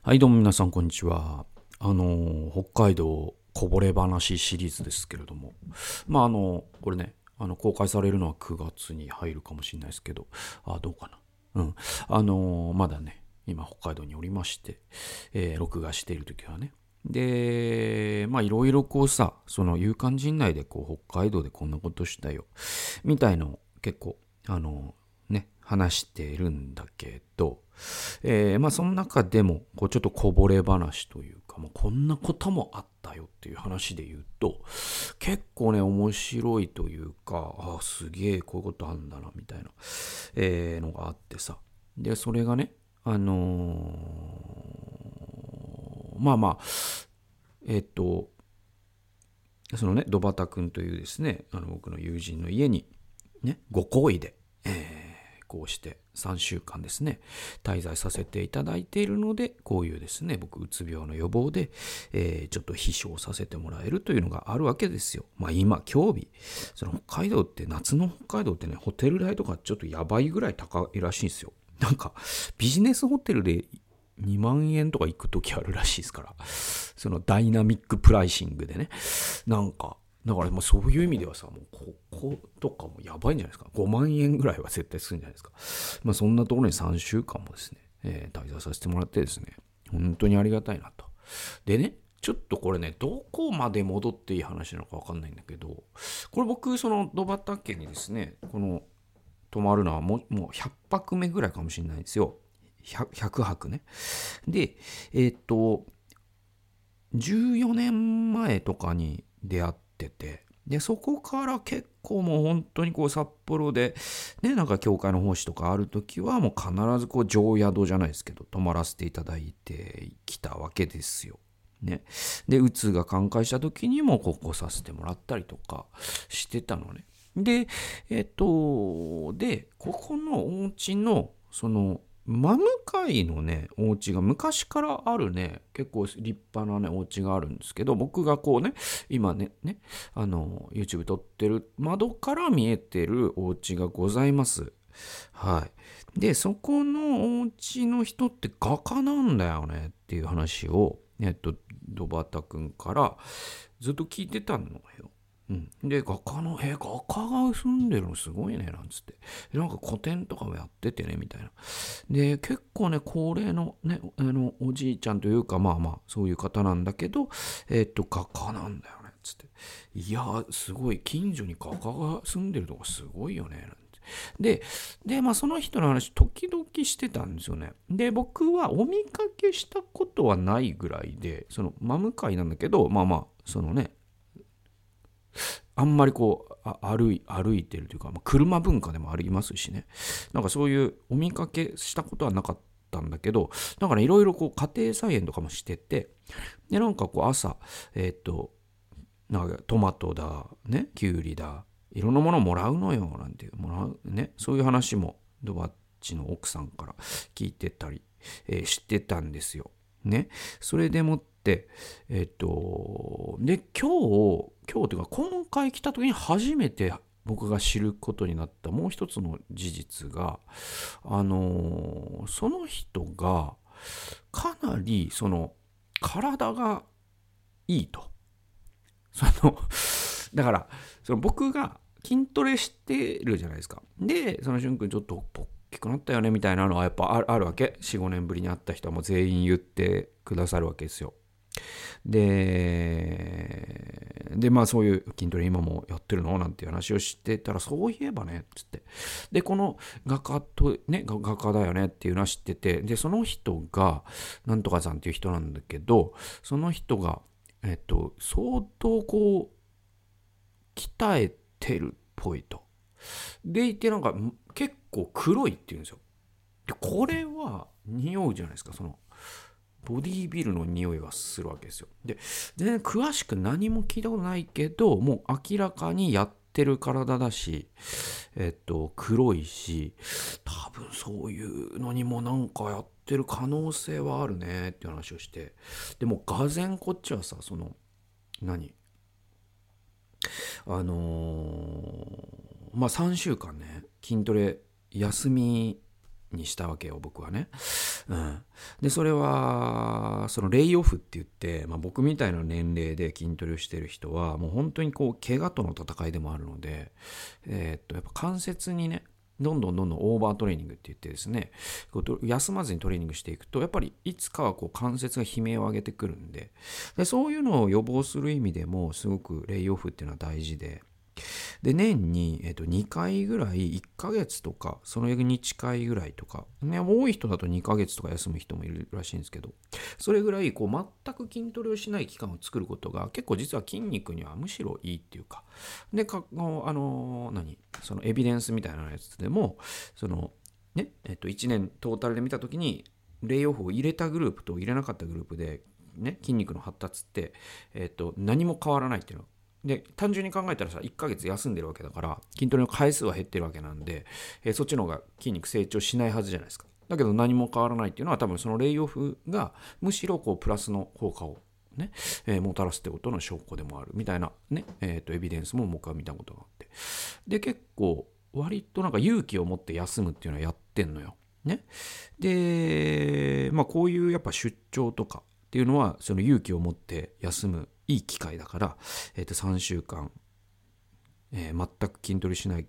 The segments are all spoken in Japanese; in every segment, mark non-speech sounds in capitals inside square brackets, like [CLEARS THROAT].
はい、どうも皆さん、こんにちは。あの、北海道こぼれ話シリーズですけれども、まあ、あの、これね、あの、公開されるのは9月に入るかもしれないですけど、あ、どうかな。うん。あの、まだね、今北海道におりまして、えー録画している時はね。で、まあ、いろいろこうさ、その有感陣内でこう、北海道でこんなことしたよ、みたいの結構、あの、話しているんだけど、えーまあその中でもこうちょっとこぼれ話というか、もうこんなこともあったよっていう話で言うと結構ね面白いというかあすげえこういうことあんだなみたいな、えーのがあってさ。でそれがねあのーまあまあえっとそのねドバタ君というですねあの僕の友人の家にねご好意で、こうして3週間ですね滞在させていただいているのでこういうですね僕うつ病の予防で、えーちょっと秘書をさせてもらえるというのがあるわけですよ。まあ今今日日その北海道って夏の北海道ってねホテル代とかちょっとやばいぐらい高いらしいんですよ。なんかビジネスホテルで2万円とか行く時あるらしいですからそのダイナミックプライシングでね。なんかだからもうそういう意味ではさ、もうこことかもやばいんじゃないですか。5万円ぐらいは絶対するんじゃないですか。まあそんなところに3週間もですね、えー滞在させてもらってですね、本当にありがたいなと。でね、ちょっとこれね、どこまで戻っていい話なのかわかんないんだけど、これ僕、そのドバタ家にですね、この泊まるのはもうもう100泊目ぐらいかもしれないんですよ。100, 100泊ね。で、えーっと、14年前とかに出会っててでそこから結構もう本当にこう札幌でねなんか教会の奉仕とかある時はもう必ずこう常宿じゃないですけど泊まらせていただいてきたわけですよ。ね、でうつが寛解した時にもここさせてもらったりとかしてたのね。でえっとでここのお家のその真向かいのねお家が昔からあるね結構立派なねお家があるんですけど僕がこうね今ねねあの YouTube 撮ってる窓から見えてるお家がございます。はい。でそこのお家の人って画家なんだよねっていう話をえっとドバタ君からずっと聞いてたのよ。うん、で画家の「え画家が住んでるのすごいね」なんつって。なんか個展とかもやっててねみたいな。で結構ね高齢のねあのおじいちゃんというかまあまあそういう方なんだけどえっと画家なんだよねつって。いやすごい近所に画家が住んでるとこすごいよねなんて。ででまあその人の話時々してたんですよね。で僕はお見かけしたことはないぐらいでその真向かいなんだけどまあまあそのねあんまりこう歩い歩いてるというか、まあ、車文化でもありますしねなんかそういうお見かけしたことはなかったんだけどだからいろいろこう家庭菜園とかもしててでなんかこう朝えーっとなんかトマトだねきゅうりだいろんなものもらうのよなんてもらうねそういう話もドバッチの奥さんから聞いてたり、えー知ってたんですよ。ねそれでもってえっとで今日今日というか今回来た時に初めて僕が知ることになったもう一つの事実があのその人がかなりその体がいいと。そのだからその僕が筋トレしてるじゃないですか。でその瞬間ちょっときくなったよねみたいなのはやっぱあるわけ45年ぶりに会った人はもう全員言ってくださるわけですよ。ででまあそういう筋トレ今もやってるの？なんていう話をしてたらそういえばねっつってでこの画家とね画家だよねっていうのは知っててでその人がなんとかさんっていう人なんだけどその人がえっと相当こう鍛えてるっぽいと。でいてなんか構黒いっていうんですよ。でこれは匂うじゃないですかそのボディービルの匂いがするわけですよ。で全然詳しく何も聞いたことないけどもう明らかにやってる体だしえっと黒いし多分そういうのにもなんかやってる可能性はあるねっていう話をしてでもがぜんこっちはさその何？あのーまあ3週間ね筋トレ休みにしたわけよ僕はね。うん、でそれはそのレイオフって言って、まあ、僕みたいな年齢で筋トレをしてる人はもう本当にこう怪我との戦いでもあるので、えー、っとやっぱ関節にねどんどんどんどんオーバートレーニングって言ってですね休まずにトレーニングしていくとやっぱりいつかはこう関節が悲鳴を上げてくるんででそういうのを予防する意味でもすごくレイオフっていうのは大事でで、年に、えー、と2回ぐらい、1ヶ月とか、そのに近いぐらいとか、ね、多い人だと2ヶ月とか休む人もいるらしいんですけど、それぐらい、こう、全く筋トレをしない期間を作ることが、結構実は筋肉にはむしろいいっていうか、で、かあの、何そのエビデンスみたいなやつでも、その、ね、えっ、ー、と、1年トータルで見たときに、レイオフを入れたグループと入れなかったグループで、ね、筋肉の発達って、えっ、ー、と、何も変わらないっていうので単純に考えたらさ1ヶ月休んでるわけだから筋トレの回数は減ってるわけなんで、えー、そっちの方が筋肉成長しないはずじゃないですか。だけど何も変わらないっていうのは多分そのレイオフがむしろこうプラスの効果をね、えー、もたらすってことの証拠でもある。みたいなね、えー、とエビデンスも僕は見たことがあって。で結構割となんか勇気を持って休むっていうのはやってんのよ。ね、でまあこういうやっぱ出張とかっていうのはその勇気を持って休むいい機会だから、えー、と3週間、えー、全く筋トレしない、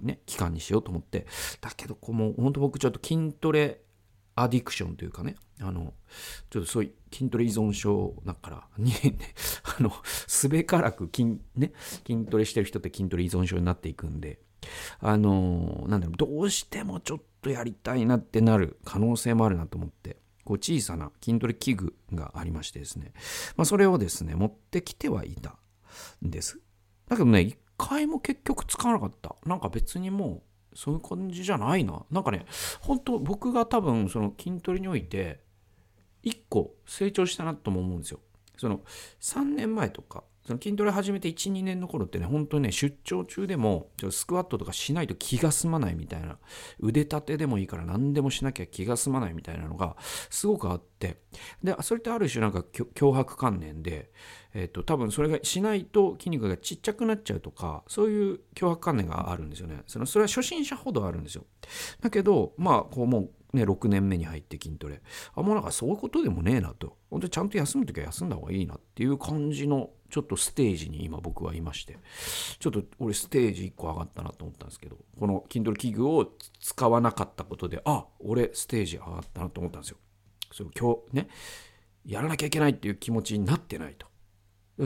ね、期間にしようと思って、だけど、こうもう本当僕ちょっと筋トレアディクションというかね、あの、ちょっとそういう筋トレ依存症だから、[LAUGHS] に、ね、あの、すべからく筋、ね、筋トレしてる人って筋トレ依存症になっていくんで、あの、なんだろう、どうしてもちょっとやりたいなってなる可能性もあるなと思って、こう小さな筋トレ器具がありましてですね、まあ、それをですね、持ってきてはいたんです。だけどね、一回も結局使わなかった。なんか別にもう、そういう感じじゃないな。なんかね、本当僕が多分その筋トレにおいて、一個成長したなとも思うんですよ。その3年前とかその筋トレ始めて1、2年の頃ってね、本当にね、出張中でも、ちょっとスクワットとかしないと気が済まないみたいな、腕立てでもいいから何でもしなきゃ気が済まないみたいなのが、すごくあって、で、それってある種なんか脅迫観念で、えっと、多分それがしないと筋肉がちっちゃくなっちゃうとか、そういう脅迫観念があるんですよね。そのそれは初心者ほどあるんですよ。だけど、まあ、こうもう、ね、6年目に入って筋トレ。あ、もうなんかそういうことでもねえなと。本当にちゃんと休むときは休んだ方がいいなっていう感じのちょっとステージに今僕はいまして、ちょっと俺ステージ1個上がったなと思ったんですけど、この筋トレ器具を使わなかったことで、あ、俺ステージ上がったなと思ったんですよ。それ今日ね、やらなきゃいけないっていう気持ちになってないと。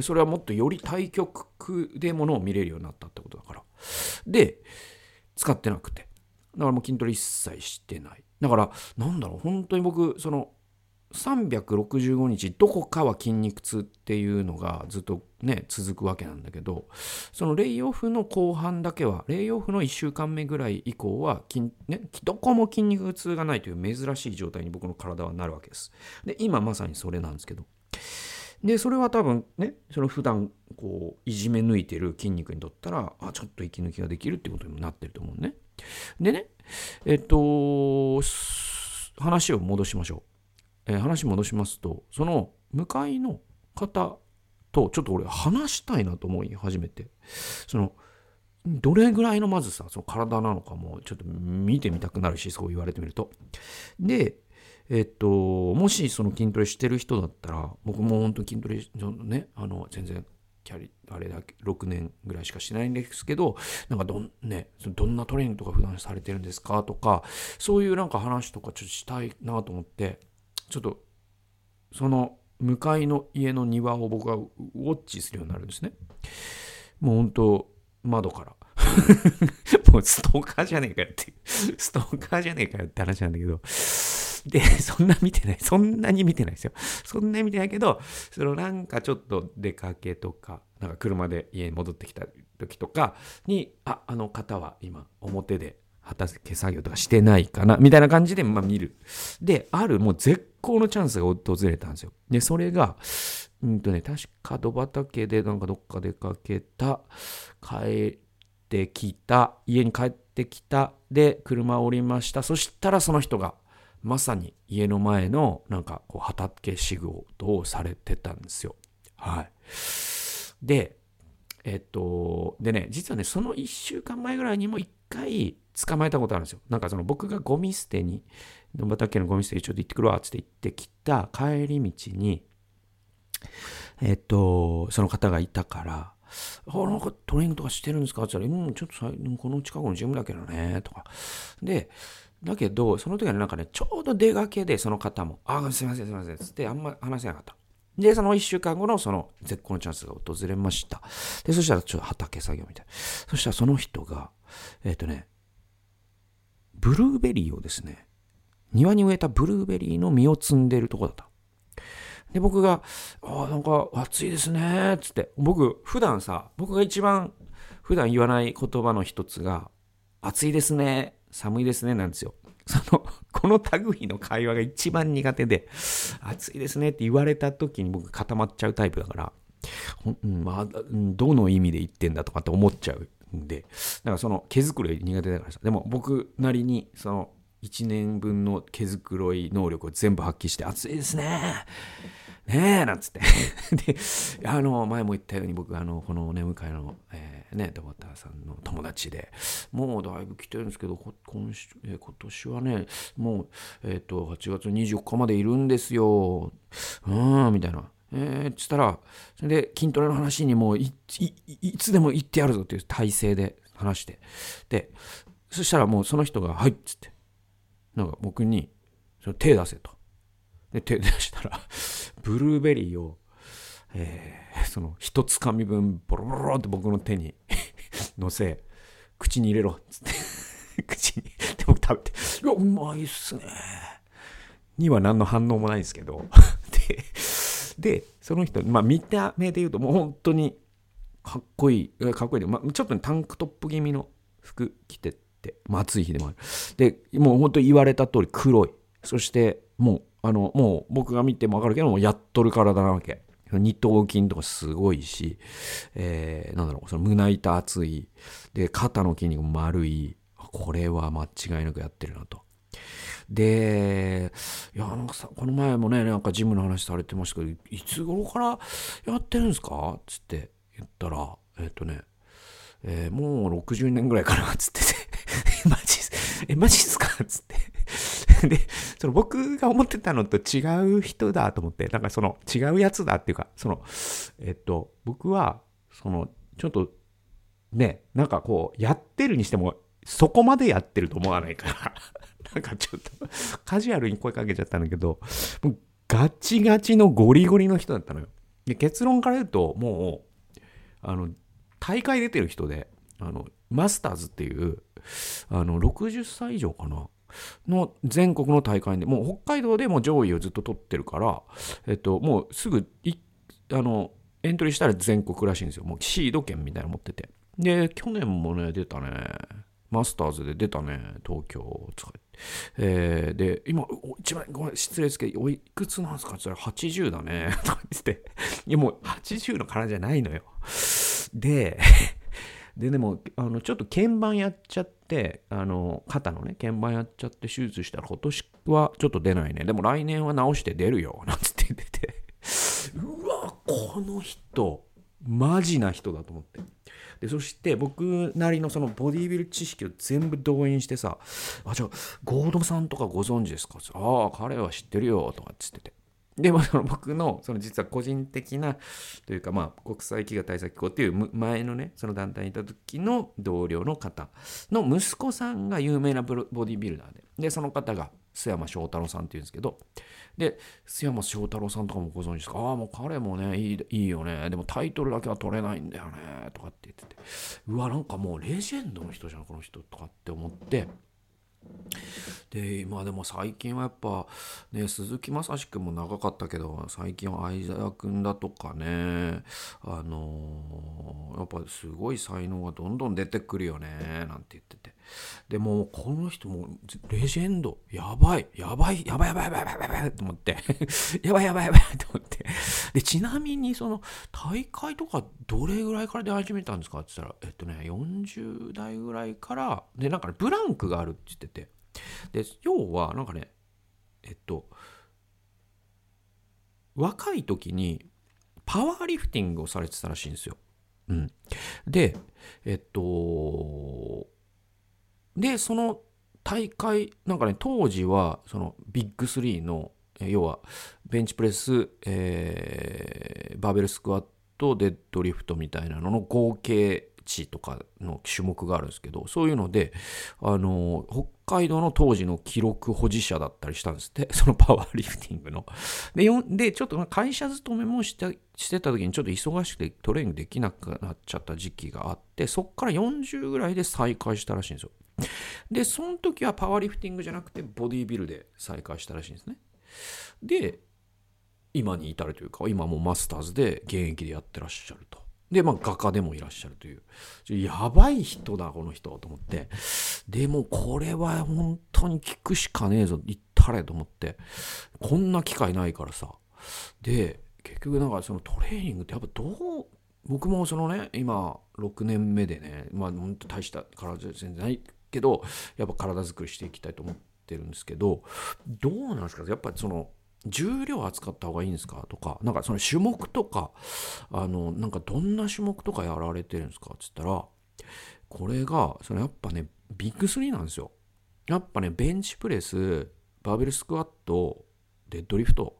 それはもっとより対極でものを見れるようになったってことだから。で、使ってなくて。だからもう筋トレ一切してない。だから、なんだろう、本当に僕、その、365日どこかは筋肉痛っていうのがずっとね続くわけなんだけどそのレイオフの後半だけはレイオフの1週間目ぐらい以降は筋、ね、どこも筋肉痛がないという珍しい状態に僕の体はなるわけです。で今まさにそれなんですけど。でそれは多分ねその普段こういじめ抜いてる筋肉にとったらあちょっと息抜きができるってことにもなってると思うね。でねえっと、話を戻しましょう。えー、話戻しますと、その向かいの方とちょっと俺話したいなと思い始めて、その、どれぐらいのまずさ、その体なのかもちょっと見てみたくなるし、そう言われてみると。で、えっと、もしその筋トレしてる人だったら、僕も本当筋トレ、ね、あの、全然キャリあれだけ6年ぐらいしかしないんですけどなんかどん,、ね、どんなトレーニングとか普段されてるんですかとかそういうなんか話とかちょっとしたいなと思ってちょっとその向かいの家の庭を僕はウォッチするようになるんですねもう本当窓から [LAUGHS] もうストーカーじゃねえかよってストーカーじゃねえかよって話なんだけどで、そんな見てない。そんなに見てないですよ。そんなに見てないけど、そのなんかちょっと出かけとか、なんか車で家に戻ってきた時とかに、あ、あの方は今表で畑作業とかしてないかな、みたいな感じで、まあ見る。で、あるもう絶好のチャンスが訪れたんですよ。で、それが、うんとね、確か戸畑でなんかどっか出かけた、帰ってきた、家に帰ってきた、で、車を降りました。そしたらその人がまさに家の前のなんかこう畑仕事をされてたんですよ。はい。で、えっと、でね、実はね、その1週間前ぐらいにも1回、捕まえたことあるんですよ。なんかその僕がゴミ捨てに、畑のゴミ捨てにちょっと行ってくるわって言ってきた帰り道に、えっと、その方がいたから、あ、なんかトレーニングとかしてるんですかって言ったら、うん、ちょっとこの近くのジムだけどね、とか。で、だけど、その時はなんかね、ちょうど出かけで、その方も、あ、すいません、すいません、つってあんま話せなかった。で、その1週間後のその絶好のチャンスが訪れました。で、そしたらちょっと畑作業みたいな。そしたらその人が、えっ、ー、とね、ブルーベリーをですね、庭に植えたブルーベリーの実を摘んでるとこだった。で、僕が、ああ、なんか暑いですね、つって。僕、普段さ、僕が一番普段言わない言葉の一つが、暑いですね、寒いですね、なんですよ。その、この類の会話が一番苦手で、暑いですねって言われた時に僕固まっちゃうタイプだから、ほんまあ、どの意味で言ってんだとかって思っちゃうで、だからその毛づくろい苦手だからさ、でも僕なりにその1年分の毛づくろい能力を全部発揮して、暑いですねねえなんつって [LAUGHS] で、あの、前も言ったように僕、あの、このね、向かいの、えー、ね、ドバターさんの友達で、もうだいぶ来てるんですけど、今週、えー、今年はね、もう、えっ、ー、と、8月24日までいるんですよ。うん、みたいな。えー、つったら、それで筋トレの話にもういつでも言ってやるぞっていう体勢で話して。で、そしたらもうその人が、はいっつって、なんか僕に、その手出せと。で、手出したら、[LAUGHS] ブルーベリーを、えー、その一つかみ分ボロボロって僕の手に [LAUGHS] 乗せ、口に入れろっつって [LAUGHS] 口に。で、僕食べて、いや、うまいっすね。には何の反応もないんですけど。で、で、その人、まあ見た目で言うともう本当にかっこいい、かっこいい、まあ、ちょっと、タンクトップ気味の服着てて、まあ、暑い日でもある。で、もう本当に言われた通り黒い。そしてもうあの、もう僕が見てもわかるけども、やっとる体なわけ。二頭筋とかすごいし、えー、なんだろう、その胸板厚い、で、肩の筋肉丸い、これは間違いなくやってるなと。で、いや、なんかさ、この前もね、なんかジムの話されてましたけど、いつ頃からやってるんですか？つって言ったら、えっ、とね、えー、もう60年ぐらいかな [LAUGHS] つってて。マジえ、マジっすか？つって。で、その僕が思ってたのと違う人だと思って、なんかその違うやつだっていうか、その、えっと、僕は、その、ちょっと、ね、なんかこう、やってるにしても、そこまでやってると思わないから。なんかちょっと、カジュアルに声かけちゃったんだけど、もうガチガチのゴリゴリの人だったのよ。で結論から言うと、もう、あの、大会出てる人で、あの、マスターズっていう、あの、60歳以上かな。の全国の大会で、もう北海道でも上位をずっと取ってるから、えっと、もうすぐあの、エントリーしたら全国らしいんですよ。もうシード権みたいなの持ってて。で、去年もね、出たね。マスターズで出たね、東京使っ。えー、で、今、一番、ごめん、失礼ですけど、おいくつなんですか？って言ったら、80だね。とか言って、いや、もう80の体じゃないのよ。で、[LAUGHS] で、でも、あの、ちょっと鍵盤やっちゃって、あの、肩のね、鍵盤やっちゃって手術したら今年はちょっと出ないね。でも来年は直して出るよ。なんつって言ってて。うわ、この人、マジな人だと思って。で、そして僕なりのそのボディービル知識を全部動員してさ、あ、じゃあ、ゴードさんとかご存知ですかああ、彼は知ってるよ、とかっつってて。でもその僕のその実は個人的なというかまあ国際企業対策機構っていう前のねその団体にいた時の同僚の方の息子さんが有名なボディビルダーででその方が須山翔太郎さんっていうんですけど。で須山翔太郎さんとかもご存知ですか？ああもう彼もねいいいいよね。でもタイトルだけは取れないんだよね。とかって言ってて。うわなんかもうレジェンドの人じゃんこの人とかって思って。で今でも最近はやっぱね鈴木雅史君も長かったけど最近は相沢君だとかねあのー、やっぱすごい才能がどんどん出てくるよねなんて言ってて。でもこの人もレジェンドやばいやばいやばいやばいやばいやばいやばいと思ってやばいやばいやばいと思ってでちなみにその大会とかどれぐらいから出始めたんですかって言ったらえっとね40代ぐらいからでなんかねブランクがあるって言っててで要はなんかねえっと若い時にパワーリフティングをされてたらしいんですよ。うん、でえっとでその大会なんかね当時はそのビッグ3の要はベンチプレス、えー、バーベルスクワットデッドリフトみたいなのの合計値とかの種目があるんですけどそういうのであの北海道の当時の記録保持者だったりしたんですってそのパワーリフティングのででちょっと会社勤めもしてしてた時にちょっと忙しくてトレーニングできなくなっちゃった時期があってそっから40ぐらいで再開したらしいんですよでその時はパワーリフティングじゃなくてボディービルで再開したらしいんですねで今に至るというか今もマスターズで現役でやってらっしゃるとで、まあ、画家でもいらっしゃるという。やばい人だ、この人、と思って。でも、これは本当に聞くしかねえぞ、言ったれと思って。こんな機会ないからさ。で、結局、なんかそのトレーニングってやっぱどう、僕もそのね、今、6年目でね、まあ、本当大した体全然ないけど、やっぱ体作りしていきたいと思ってるんですけど、どうなんですか？やっぱその、重量扱った方がいいんですか？とか、なんかその種目とか、あの、なんかどんな種目とかやられてるんですか？っつったら、これが、そのやっぱね、ビッグ3なんですよ。やっぱね、ベンチプレス、バーベルスクワット、デッドリフト。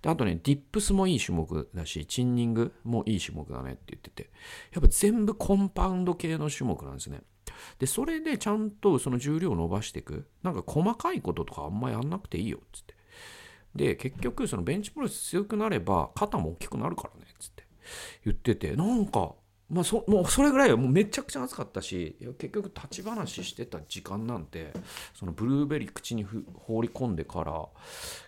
で、あとね、ディップスもいい種目だし、チンニングもいい種目だねって言ってて、やっぱ全部コンパウンド系の種目なんですね。で、それでちゃんとその重量を伸ばしていく。なんか細かいこととかあんまやんなくていいよ、っつって。で、結局、そのベンチプレス強くなれば、肩も大きくなるからねっ、つって。言ってて、なんか、まあそ、もうそれぐらいはもうめちゃくちゃ暑かったし、結局立ち話してた時間なんて、そのブルーベリー口に放り込んでから、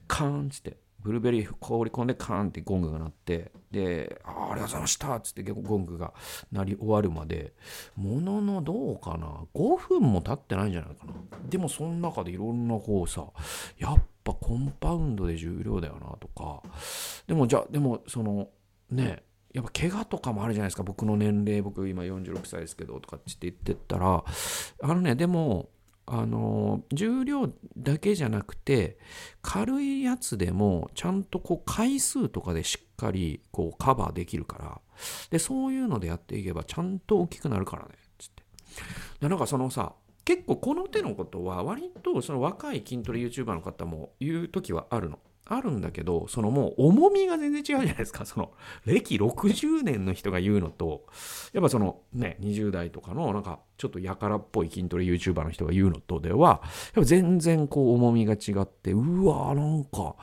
カーンつって、ブルーベリー放り込んでカーンってゴングが鳴って、で、あありがとうございましたっつってゴングが鳴り終わるまで、もののどうかな、5分も経ってないんじゃないかな。でもその中でいろんなこうさ、やっぱコンパウンドで重量だよなとか。でもじゃあでもそのねやっぱ怪我とかもあるじゃないですか。僕の年齢僕今46歳ですけどとかって言ってったら。あのねでもあの重量だけじゃなくて軽いやつでもちゃんとこう回数とかでしっかりこうカバーできるから。でそういうのでやっていけばちゃんと大きくなるからね。っつって。でなんかそのさ結構この手のことは割とその若い筋トレ YouTuber の方も言う時はあるの。あるんだけど、そのもう重みが全然違うじゃないですか。[LAUGHS] その歴60年の人が言うのと、やっぱそのね、20代とかのなんかちょっとやからっぽい筋トレ YouTuber の人が言うのとでは、やっぱ全然こう重みが違って、うわーなんか、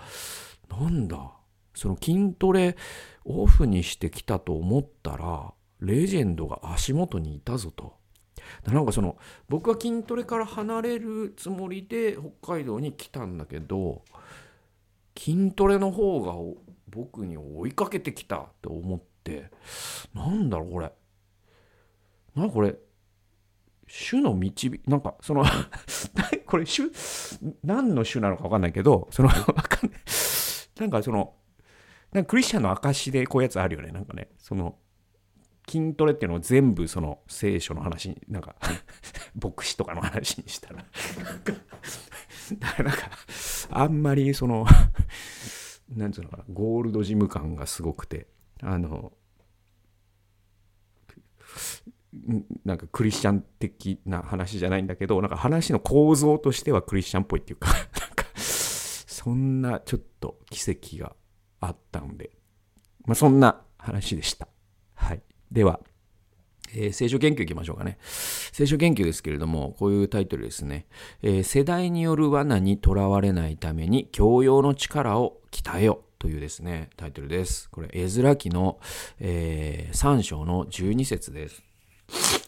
なんだ、その筋トレオフにしてきたと思ったら、レジェンドが足元にいたぞと。なんかその僕は筋トレから離れるつもりで北海道に来たんだけど筋トレの方が僕に追いかけてきたって思ってなんだろうこれ。なんかこれ種の導きなんかその [LAUGHS] これ種何の種なのか分かんないけどその [LAUGHS] 分かんない。なんかそのなんかクリスチャンの証でこういうやつあるよねなんかね。その筋トレっていうのを全部その聖書の話になんか [LAUGHS] 牧師とかの話にしたらだからなんかあんまりそのなんつうのかなゴールドジム感がすごくてあのなんかクリスチャン的な話じゃないんだけどなんか話の構造としてはクリスチャンっぽいっていうかなんかそんなちょっと奇跡があったんでまあそんな話でした。では、えー、聖書研究いきましょうかね。聖書研究ですけれども、こういうタイトルですね。えー、世代による罠にとらわれないために教養の力を鍛えよというですね、タイトルです。これ、絵面記の、えー、3章の12節です。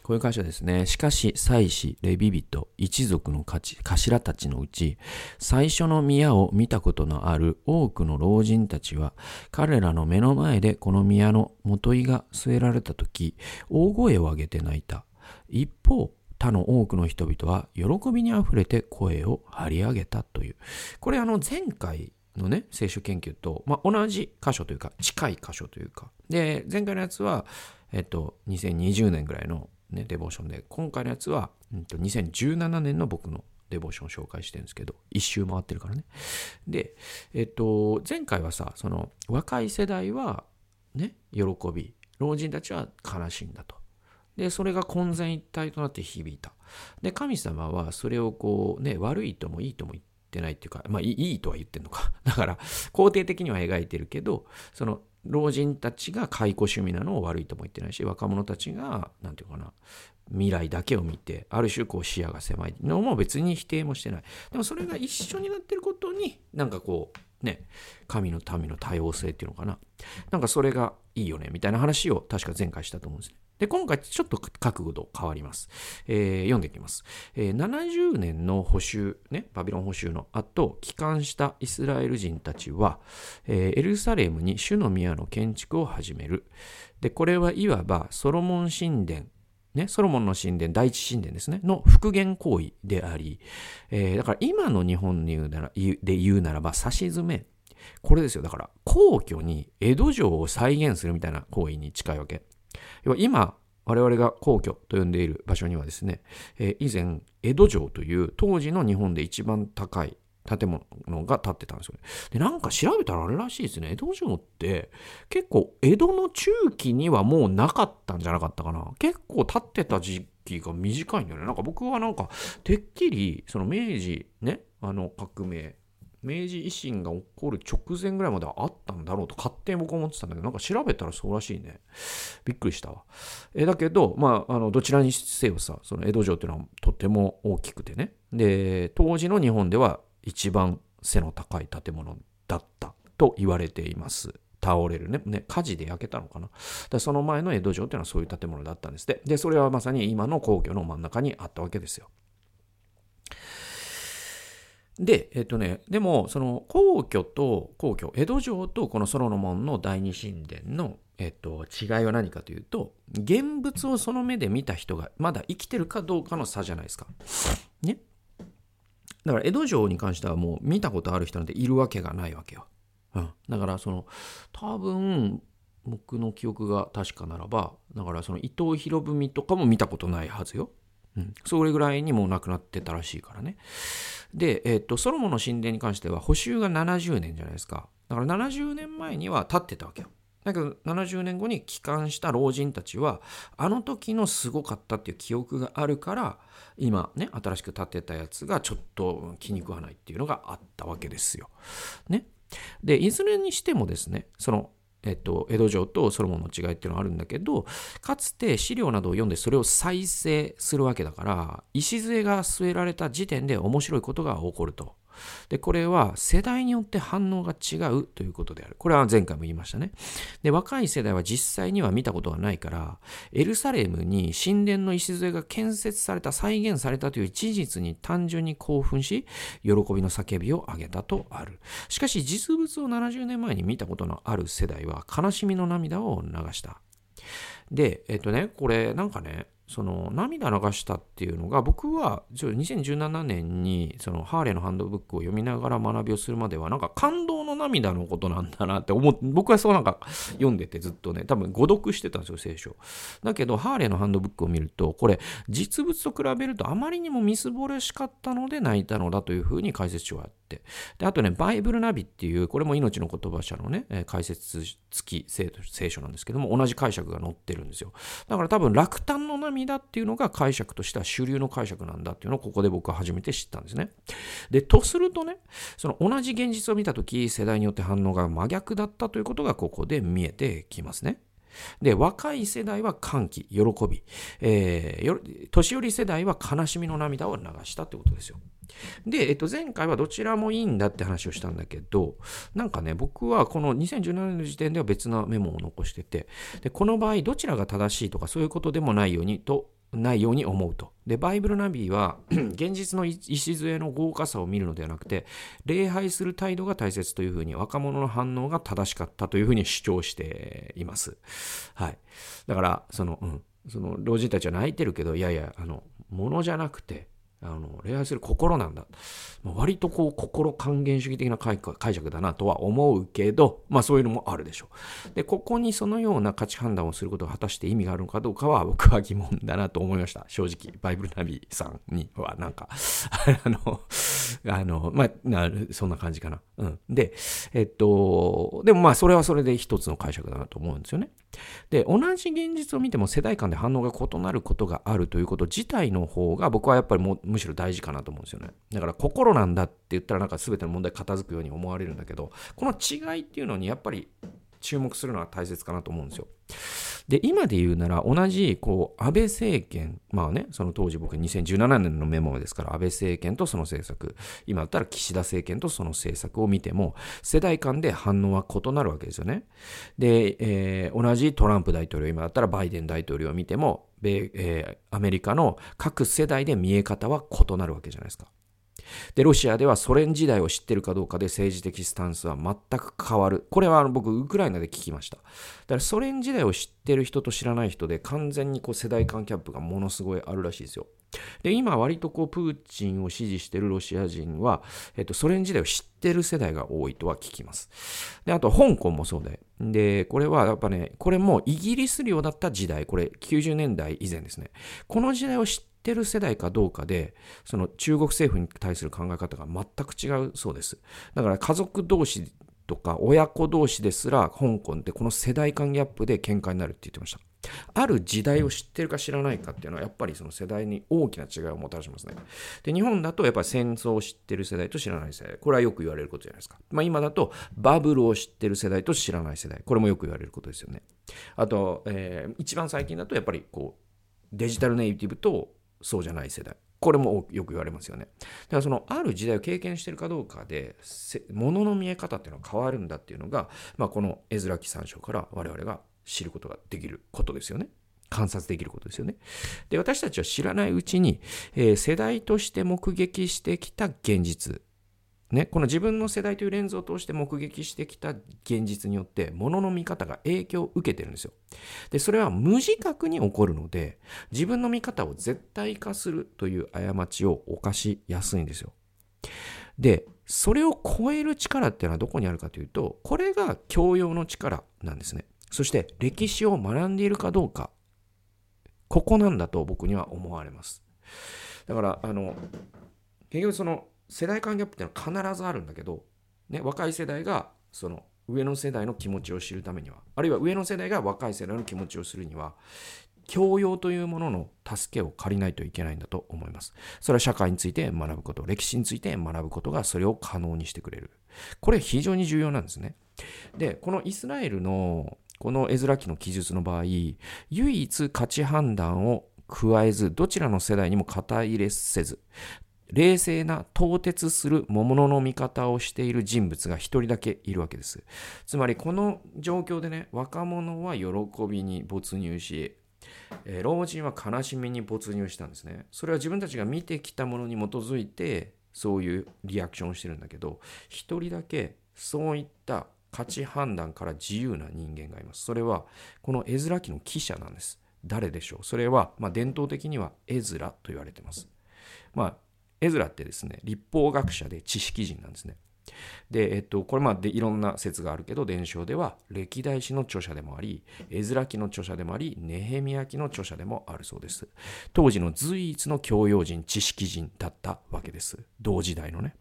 こういう会社ですね。しかし、祭司、レビ人、一族の頭たちのうち、最初の宮を見たことのある多くの老人たちは、彼らの目の前でこの宮の元井が据えられた時、大声を上げて泣いた。一方、他の多くの人々は喜びにあふれて声を張り上げたという。これあの前回のね、聖書研究と、まあ、同じ箇所というか、近い箇所というか。で、前回のやつは、えっと、2020年ぐらいのね、デボーションで、今回のやつは、うんと、2017年の僕のデボーションを紹介してるんですけど、一周回ってるからね。で、えっと、前回はさ、その、若い世代は、ね、喜び、老人たちは悲しんだと。で、それが混然一体となって響いた。で、神様はそれをこうね、悪いともいいとも言っててないっていうか、まあいいとは言ってんのか。[LAUGHS] だから、肯定的には描いてるけど、その老人たちが解雇趣味なのを悪いとも言ってないし、若者たちが、なんていうかな、未来だけを見て、ある種こう視野が狭いのも別に否定もしてない。でもそれが一緒になってることに、なんかこう、ね、神の民の多様性っていうのかな。なんかそれがいいよね、みたいな話を確か前回したと思うんですね。で、今回ちょっと角度変わります。えー、読んでいきます、えー。70年の補修、ね、バビロン補修の後、帰還したイスラエル人たちは、えー、エルサレムに主の宮の建築を始める。で、これはいわばソロモン神殿ね、ソロモンの神殿、第一神殿ですね、の復元行為であり、えー、だから今の日本で言うならで言うならば、差し詰め、これですよ。だから、皇居に江戸城を再現するみたいな行為に近いわけ。要は今、我々が皇居と呼んでいる場所にはですね、え、以前、江戸城という当時の日本で一番高い建物が建ってたんですよね。で、なんか調べたらあれらしいですね。江戸城って結構江戸の中期にはもうなかったんじゃなかったかな。結構建ってた時期が短いんだよね。なんか僕はなんかてっきりその明治ね、あの革命、明治維新が起こる直前ぐらいまではあったんだろうと勝手に僕は思ってたんだけど、なんか調べたらそうらしいね。びっくりしたわ。えだけど、まあ、あの、どちらにせよさ、その江戸城っていうのはとても大きくてね。で、当時の日本では一番背の高い建物だったと言われています。倒れるね。ね、火事で焼けたのかな。でその前の江戸城っていうのはそういう建物だったんですって。で、それはまさに今の皇居の真ん中にあったわけですよ。で、えっとね、でも、その皇居と、皇居、江戸城とこのソロモンの第二神殿の、えっと、違いは何かというと、現物をその目で見た人がまだ生きてるかどうかの差じゃないですか。ね。だから江戸城に関してはもう見たことある人なんているわけがないわけよ。うん。だからその多分僕の記憶が確かならばだからその伊藤博文とかも見たことないはずよ。うん、それぐらいにもう亡くなってたらしいからね。で、えっ、と、ソロモンの神殿に関しては補修が70年じゃないですか。だから70年前には経ってたわけよ。だけど70年後に帰還した老人たちはあの時のすごかったっていう記憶があるから今ね新しく建てたやつがちょっと気に食わないっていうのがあったわけですよ。ね。でいずれにしてもですねそのえっと、江戸城とソロモンの違いっていうのはあるんだけどかつて資料などを読んでそれを再生するわけだから礎が据えられた時点で面白いことが起こると。で、これは世代によって反応が違うということである。これは前回も言いましたね。で、若い世代は実際には見たことがないから、エルサレムに神殿の礎が建設された、再現されたという事実に単純に興奮し、喜びの叫びを上げたとある。しかし、実物を70年前に見たことのある世代は悲しみの涙を流した。で、えっとね、これなんかね、その涙流したっていうのが僕は2017年にそのハーレーのハンドブックを読みながら学びをするまではなんか感動の涙のことなんだなって思って僕はそうなんか読んでてずっとね多分誤読してたんですよ聖書だけどハーレーのハンドブックを見るとこれ実物と比べるとあまりにもみすぼらしかったので泣いたのだというふうに解説書があって。であとねバイブルナビっていうこれも命の言葉社のね解説付き聖書なんですけども同じ解釈が載ってるんですよ。だから多分落胆の涙だっていうのが解釈としては主流の解釈なんだっていうのをここで僕は初めて知ったんですね。で、とするとね、その同じ現実を見たとき、世代によって反応が真逆だったということがここで見えてきますね。で、若い世代は歓喜、喜び、えー、年寄り世代は悲しみの涙を流したってことですよ。で、えっと、前回はどちらもいいんだって話をしたんだけど、なんかね、僕はこの2017年の時点では別なメモを残してて、で、この場合どちらが正しいとかそういうことでもないようにとないように思うと。で、バイブルナビは [CLEARS THROAT] 現実の礎の豪華さを見るのではなくて、礼拝する態度が大切というふうに若者の反応が正しかったというふうに主張しています。はい。だから、その、うん、その老人たちは泣いてるけど、いやいや、あの、ものじゃなくて、あの礼拝する心なんだ。まあ、割とこう心還元主義的な解釈だなとは思うけど、まあそういうのもあるでしょう。で、ここにそのような価値判断をすることが果たして意味があるのかどうかは僕は疑問だなと思いました。正直、バイブルナビさんにはなんか [LAUGHS] あの、あの、まあ、なそんな感じかな。うん。で、えっと、でもまあそれはそれで一つの解釈だなと思うんですよね。で、同じ現実を見ても世代間で反応が異なることがあるということ自体の方が僕はやっぱりもむしろ大事かなと思うんですよね。だから心なんだって言ったらなんか全ての問題片付くように思われるんだけど、この違いっていうのにやっぱり注目するのは大切かなと思うんですよ。で、今で言うなら同じ、こう、安倍政権、まあね、その当時僕2017年のメモですから、安倍政権とその政策、今だったら岸田政権とその政策を見ても、世代間で反応は異なるわけですよね。で、えー、同じトランプ大統領、今だったらバイデン大統領を見ても、米えー、アメリカの各世代で見え方は異なるわけじゃないですか。で、ロシアではソ連時代を知ってるかどうかで政治的スタンスは全く変わる。これはあの僕、ウクライナで聞きました。だからソ連時代を知ってる人と知らない人で完全にこう世代間キャップがものすごいあるらしいですよ。で、今割とこうプーチンを支持してるロシア人は、えっと、ソ連時代を知ってる世代が多いとは聞きます。で、あと香港もそうで。で、これはやっぱね、これもイギリス領だった時代、これ90年代以前ですね。この時代を知ってってる世代かどうかで、その中国政府に対する考え方が全く違うそうです。だから家族同士とか親子同士ですら香港ってこの世代間ギャップで喧嘩になるって言ってました。ある時代を知ってるか知らないかっていうのはやっぱりその世代に大きな違いをもたらしますね。で、日本だとやっぱり戦争を知ってる世代と知らない世代。これはよく言われることじゃないですか。まあ今だとバブルを知ってる世代と知らない世代。これもよく言われることですよね。あと、えー、一番最近だとやっぱりこうデジタルネイティブとそうじゃない世代。これもよく言われますよね。だからそのある時代を経験してるかどうかで、物の見え方っていうのは変わるんだっていうのが、まあ、この絵面記参照から我々が知ることができることですよね。観察できることですよね。で、私たちは知らないうちに、えー、世代として目撃してきた現実ね、この自分の世代というレンズを通して目撃してきた現実によって、物の見方が影響を受けてるんですよ。で、それは無自覚に起こるので、自分の見方を絶対化するという過ちを犯しやすいんですよ。で、それを超える力っていうのはどこにあるかというと、これが教養の力なんですね。そして歴史を学んでいるかどうか、ここなんだと僕には思われます。だから、あの、結局その世代間ギャップっていうのは必ずあるんだけど、ね、若い世代がその上の世代の気持ちを知るためにはあるいは上の世代が若い世代の気持ちをするには教養というものの助けを借りないといけないんだと思います。それは社会について学ぶこと、歴史について学ぶことがそれを可能にしてくれる。これ非常に重要なんですね。で、このイスラエルのこの絵面記の記述の場合、唯一価値判断を加えず、どちらの世代にも肩入れせず、冷静な凍結する桃の見方をしている人物が一人だけいるわけです。つまりこの状況でね、若者は喜びに没入し、えー、老人は悲しみに没入したんですね。それは自分たちが見てきたものに基づいて、そういうリアクションをしてるんだけど、一人だけそういった価値判断から自由な人間がいます。それは、この絵面記の記者なんです。誰でしょう？それは、まあ、伝統的には絵面と言われてます。まあ、エズラってですね、立法学者で知識人なんですね。で、えっと、これまあでいろんな説があるけど、伝承では歴代史の著者でもあり、エズラ記の著者でもあり、ネヘミヤ記の著者でもあるそうです。当時の随一の教養人、知識人だったわけです。同時代のね。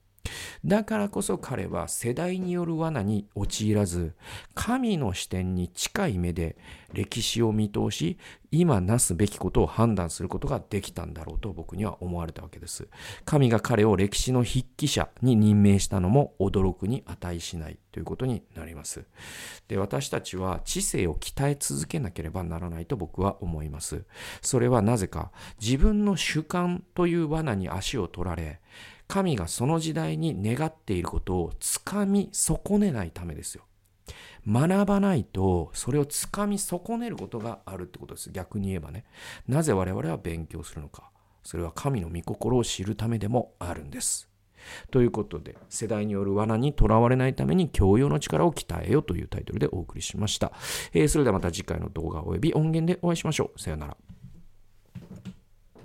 だからこそ彼は世代による罠に陥らず、神の視点に近い目で歴史を見通し、今なすべきことを判断することができたんだろうと僕には思われたわけです。神が彼を歴史の筆記者に任命したのも驚くに値しないということになります。で、私たちは知性を鍛え続けなければならないと僕は思います。それはなぜか自分の主観という罠に足を取られ、神がその時代に願っていることをつかみ損ねないためですよ。学ばないとそれをつかみ損ねることがあるってことです。逆に言えばね。なぜ我々は勉強するのか。それは神の御心を知るためでもあるんです。ということで、世代による罠にとらわれないために教養の力を鍛えよというタイトルでお送りしました。えー、それではまた次回の動画及び音源でお会いしましょう。さよなら。